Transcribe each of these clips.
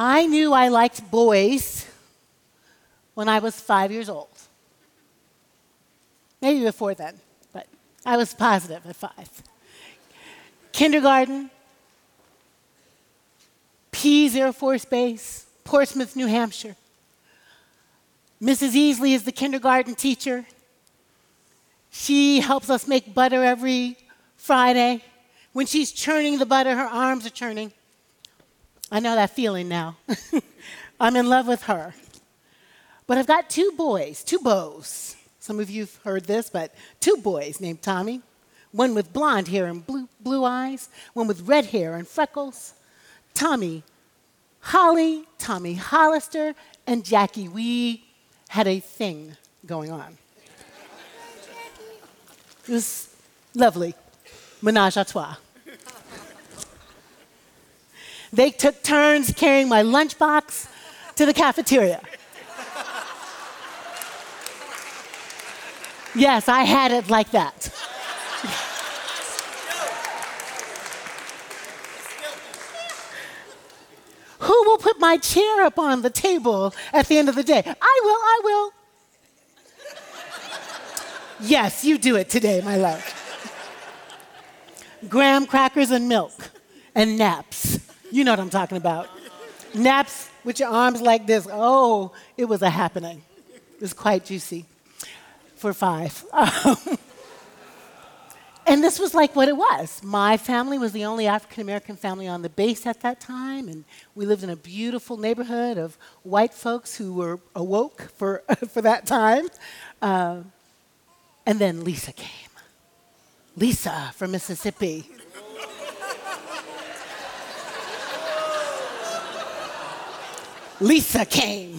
I knew I liked boys when I was five years old. Maybe before then, but I was positive at five. Kindergarten, Pease Air Force Base, Portsmouth, New Hampshire. Mrs. Easley is the kindergarten teacher. She helps us make butter every Friday. When she's churning the butter, her arms are churning. I know that feeling now. I'm in love with her. But I've got two boys, two beaux. Some of you have heard this, but two boys named Tommy. One with blonde hair and blue, blue eyes, one with red hair and freckles. Tommy Holly, Tommy Hollister, and Jackie. We had a thing going on. It was lovely. Menage a trois. They took turns carrying my lunchbox to the cafeteria. Yes, I had it like that. Who will put my chair up on the table at the end of the day? I will, I will. yes, you do it today, my love. Graham crackers and milk and naps. You know what I'm talking about. Naps with your arms like this. Oh, it was a happening. It was quite juicy for five. and this was like what it was. My family was the only African American family on the base at that time, and we lived in a beautiful neighborhood of white folks who were awoke for, for that time. Uh, and then Lisa came. Lisa from Mississippi. Lisa came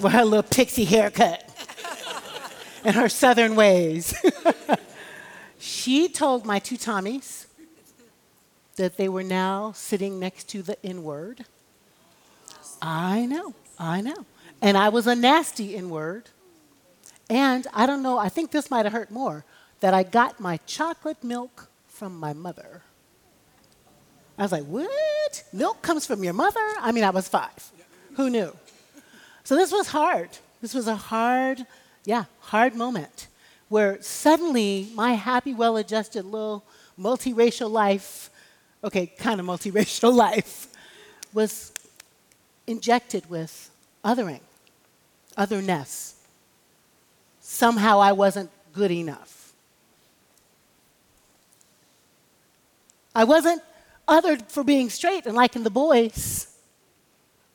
with her little pixie haircut and her southern ways. she told my two Tommies that they were now sitting next to the N word. I know, I know. And I was a nasty N word. And I don't know, I think this might have hurt more that I got my chocolate milk from my mother. I was like, what? Milk comes from your mother? I mean, I was five. Who knew? So this was hard. This was a hard, yeah, hard moment where suddenly my happy, well adjusted little multiracial life, okay, kind of multiracial life, was injected with othering, otherness. Somehow I wasn't good enough. I wasn't othered for being straight and liking the boys.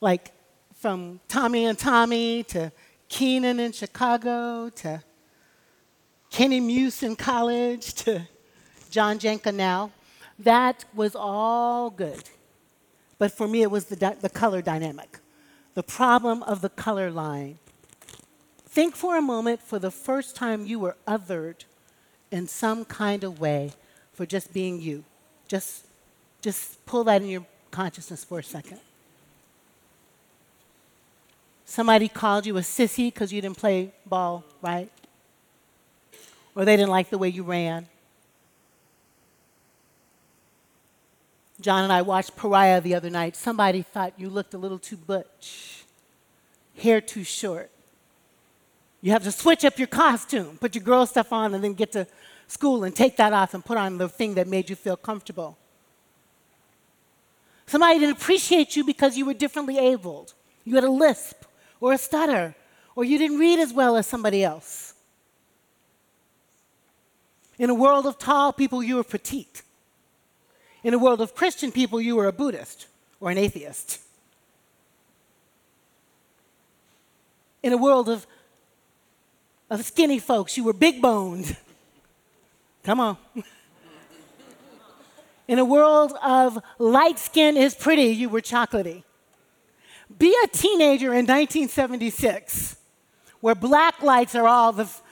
Like from Tommy and Tommy to Keenan in Chicago to Kenny Muse in college to John Janka now. That was all good. But for me, it was the, di- the color dynamic, the problem of the color line. Think for a moment for the first time you were othered in some kind of way for just being you. Just, just pull that in your consciousness for a second. Somebody called you a sissy because you didn't play ball right, or they didn't like the way you ran. John and I watched Pariah the other night. Somebody thought you looked a little too butch, hair too short. You have to switch up your costume, put your girl stuff on, and then get to school and take that off and put on the thing that made you feel comfortable. Somebody didn't appreciate you because you were differently abled. You had a lisp or a stutter, or you didn't read as well as somebody else. In a world of tall people, you were petite. In a world of Christian people, you were a Buddhist or an atheist. In a world of, of skinny folks, you were big boned. Come on. In a world of light skin is pretty, you were chocolatey. Be a teenager in 1976 where black lights are all the. F-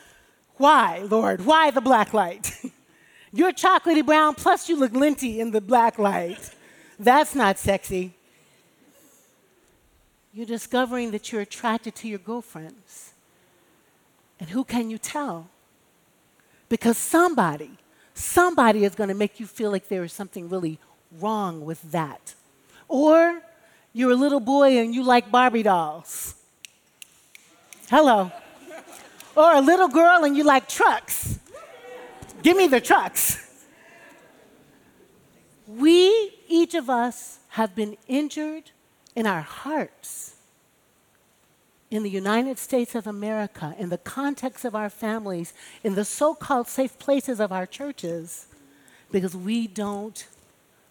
why, Lord? Why the black light? You're chocolatey brown, plus you look linty in the black light. That's not sexy. You're discovering that you're attracted to your girlfriends. And who can you tell? Because somebody, somebody is going to make you feel like there is something really wrong with that. Or you're a little boy and you like Barbie dolls. Hello. Or a little girl and you like trucks. Give me the trucks. We, each of us, have been injured in our hearts in the United States of America, in the context of our families, in the so called safe places of our churches, because we don't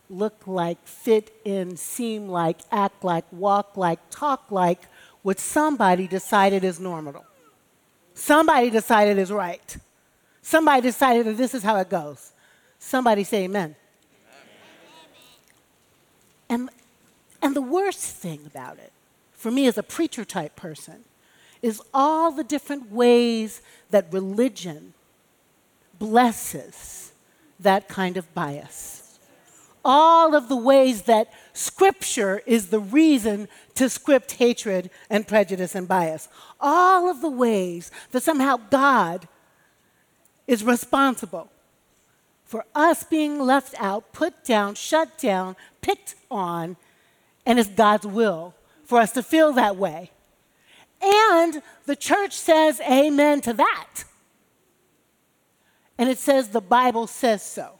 look like, fit in, seem like, act like, walk like, talk like what somebody decided is normal. Somebody decided is right. Somebody decided that this is how it goes. Somebody say amen. And, and the worst thing about it, for me as a preacher type person, is all the different ways that religion blesses that kind of bias all of the ways that Scripture is the reason to script hatred and prejudice and bias. All of the ways that somehow God is responsible for us being left out, put down, shut down, picked on, and it's God's will for us to feel that way. And the church says amen to that. And it says the Bible says so.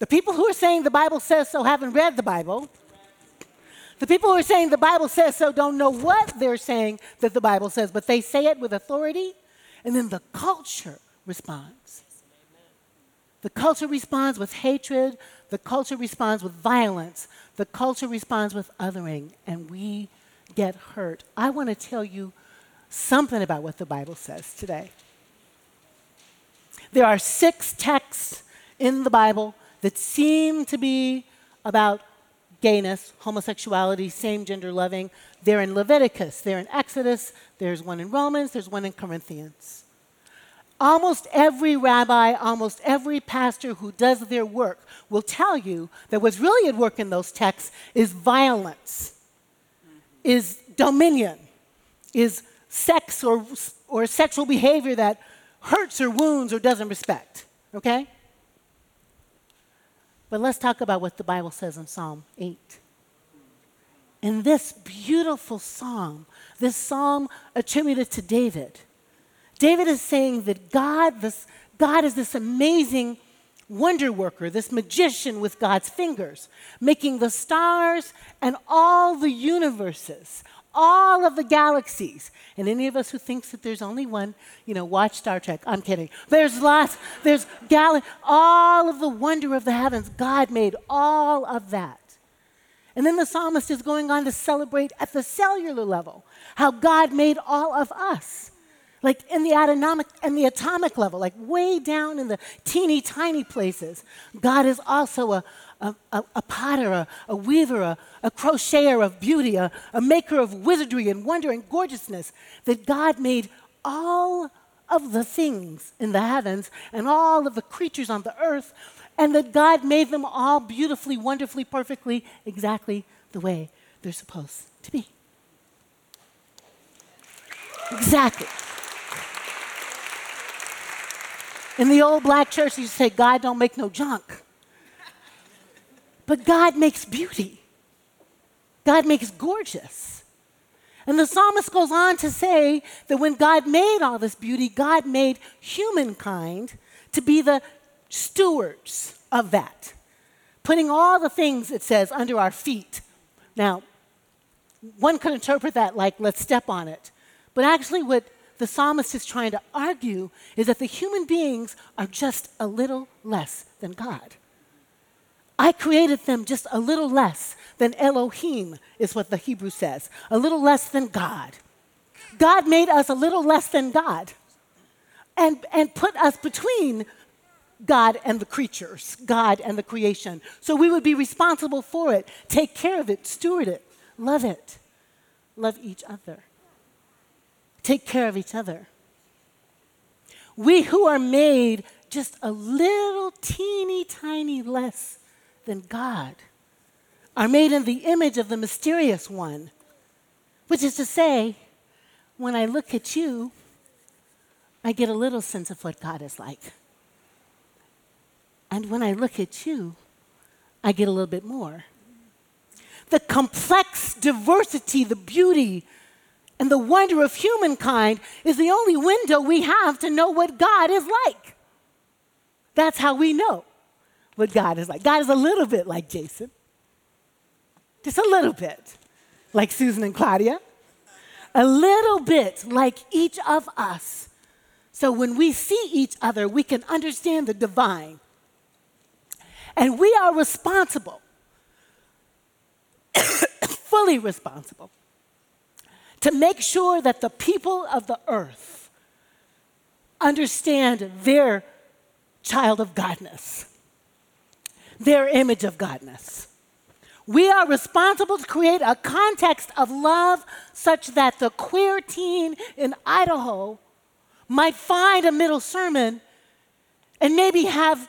The people who are saying the Bible says so haven't read the Bible. The people who are saying the Bible says so don't know what they're saying that the Bible says, but they say it with authority, and then the culture responds. The culture responds with hatred, the culture responds with violence, the culture responds with othering, and we get hurt. I want to tell you something about what the Bible says today. There are six texts in the Bible that seem to be about gayness, homosexuality, same gender loving. They're in Leviticus, they're in Exodus, there's one in Romans, there's one in Corinthians. Almost every rabbi, almost every pastor who does their work will tell you that what's really at work in those texts is violence, is dominion, is sex or, or sexual behavior that hurts or wounds or doesn't respect. Okay? But let's talk about what the Bible says in Psalm 8. In this beautiful psalm, this psalm attributed to David, David is saying that God, this, God is this amazing wonder worker, this magician with God's fingers, making the stars and all the universes, all of the galaxies. And any of us who thinks that there's only one, you know, watch Star Trek. I'm kidding. There's lots, there's gal- all of the wonder of the heavens. God made all of that. And then the psalmist is going on to celebrate at the cellular level how God made all of us. Like in the atomic and the atomic level, like way down in the teeny tiny places. God is also a, a, a, a potter, a, a weaver, a, a crocheter of beauty, a, a maker of wizardry and wonder and gorgeousness, that God made all of the things in the heavens and all of the creatures on the earth, and that God made them all beautifully, wonderfully, perfectly, exactly the way they're supposed to be. Exactly. In the old black church, you say, God don't make no junk. But God makes beauty, God makes gorgeous. And the psalmist goes on to say that when God made all this beauty, God made humankind to be the stewards of that, putting all the things, it says, under our feet. Now, one could interpret that like, let's step on it. But actually, what the psalmist is trying to argue is that the human beings are just a little less than God. I created them just a little less than Elohim, is what the Hebrew says, a little less than God. God made us a little less than God and, and put us between God and the creatures, God and the creation. So we would be responsible for it, take care of it, steward it, love it, love each other, take care of each other. We who are made just a little teeny tiny less than God, are made in the image of the mysterious one, which is to say, when I look at you, I get a little sense of what God is like. And when I look at you, I get a little bit more. the complex diversity, the beauty, and the wonder of humankind is the only window we have to know what God is like. That's how we know what God is like. God is a little bit like Jason, just a little bit like Susan and Claudia, a little bit like each of us. So when we see each other, we can understand the divine. And we are responsible, fully responsible, to make sure that the people of the earth understand their child of Godness, their image of Godness. We are responsible to create a context of love such that the queer teen in Idaho might find a middle sermon and maybe have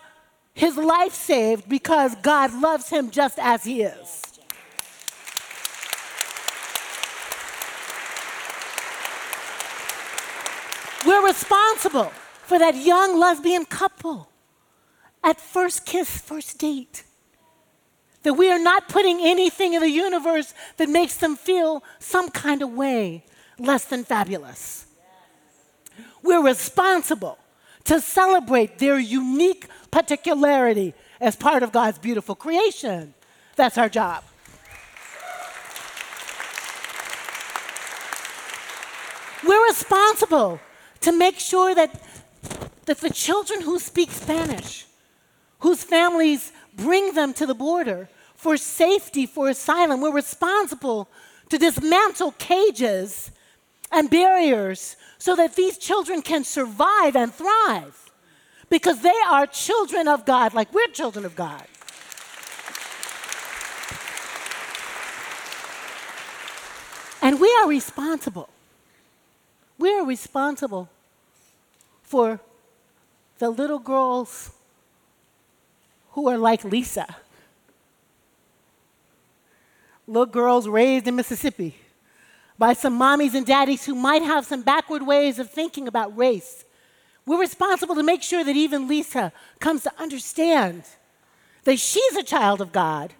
his life saved because God loves him just as he is. We're responsible for that young lesbian couple at first kiss, first date. That we are not putting anything in the universe that makes them feel some kind of way less than fabulous. We're responsible to celebrate their unique particularity as part of God's beautiful creation. That's our job. We're responsible to make sure that, that the children who speak Spanish, whose families bring them to the border for safety, for asylum. We're responsible to dismantle cages and barriers so that these children can survive and thrive because they are children of God, like we're children of God. And we are responsible. We are responsible for the little girls who are like Lisa. Little girls raised in Mississippi by some mommies and daddies who might have some backward ways of thinking about race. We're responsible to make sure that even Lisa comes to understand that she's a child of God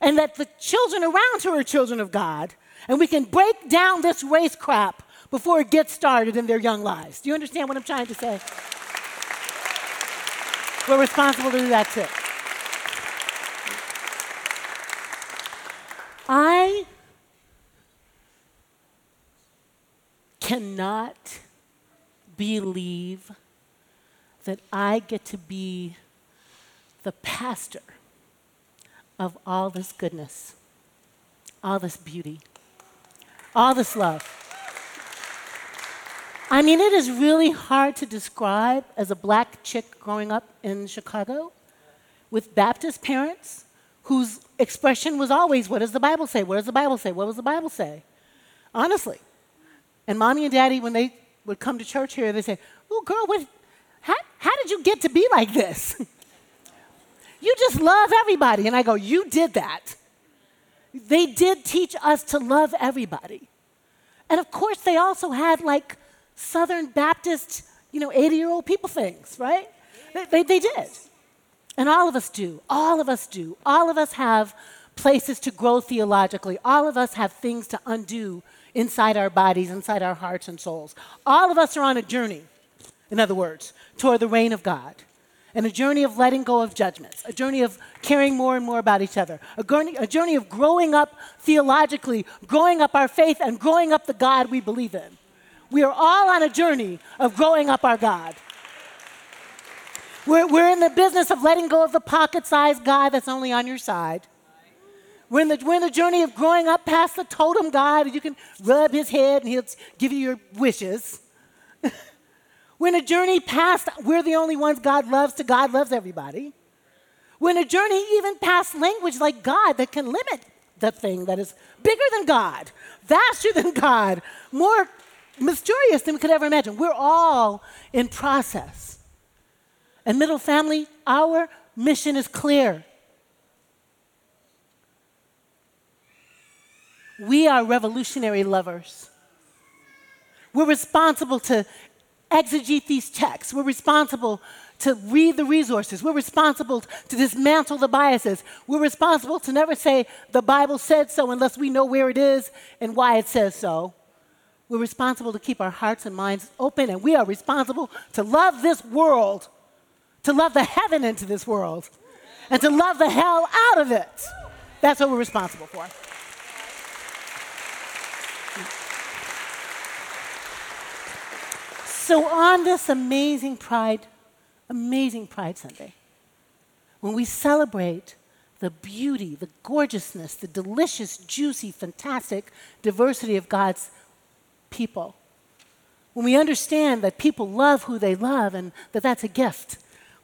and that the children around her are children of God. And we can break down this race crap before it gets started in their young lives. Do you understand what I'm trying to say? We're responsible to do that too. I cannot believe that I get to be the pastor of all this goodness, all this beauty, all this love. I mean, it is really hard to describe as a black chick growing up in Chicago with Baptist parents whose expression was always, What does the Bible say? What does the Bible say? What does the Bible say? Honestly. And mommy and daddy, when they would come to church here, they say, Oh, girl, what, how, how did you get to be like this? you just love everybody. And I go, You did that. They did teach us to love everybody. And of course, they also had like Southern Baptist, you know, 80 year old people things, right? They, they, they did. And all of us do. All of us do. All of us have places to grow theologically. All of us have things to undo inside our bodies, inside our hearts and souls. All of us are on a journey, in other words, toward the reign of God. And a journey of letting go of judgments, a journey of caring more and more about each other, a journey, a journey of growing up theologically, growing up our faith, and growing up the God we believe in. We are all on a journey of growing up our God. We're, we're in the business of letting go of the pocket sized God that's only on your side. We're in, the, we're in the journey of growing up past the totem God. You can rub his head and he'll give you your wishes. we're in a journey past we're the only ones God loves to God loves everybody. We're in a journey even past language like God that can limit the thing that is bigger than God, vaster than God, more mysterious than we could ever imagine. We're all in process. And middle family, our mission is clear. We are revolutionary lovers. We're responsible to exegete these texts. We're responsible to read the resources. We're responsible to dismantle the biases. We're responsible to never say the Bible said so unless we know where it is and why it says so. We're responsible to keep our hearts and minds open, and we are responsible to love this world, to love the heaven into this world, and to love the hell out of it. That's what we're responsible for. So, on this amazing Pride, amazing Pride Sunday, when we celebrate the beauty, the gorgeousness, the delicious, juicy, fantastic diversity of God's people, when we understand that people love who they love and that that's a gift,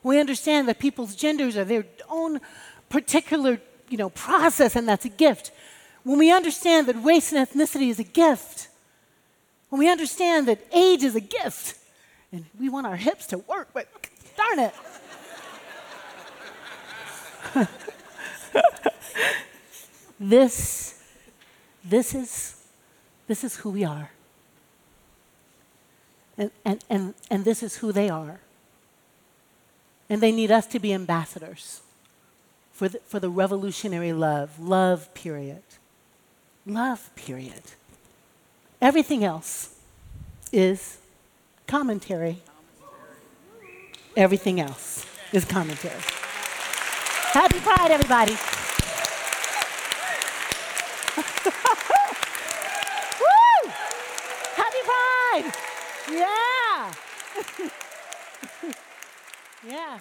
we understand that people's genders are their own particular you know, process and that's a gift, when we understand that race and ethnicity is a gift, when we understand that age is a gift, and we want our hips to work, but darn it. this, this is, this is who we are. And, and, and, and this is who they are. And they need us to be ambassadors for the, for the revolutionary love. Love, period. Love, period. Everything else is commentary. Everything else is commentary. Happy Pride, everybody. Woo! Happy Pride! Yeah! yeah.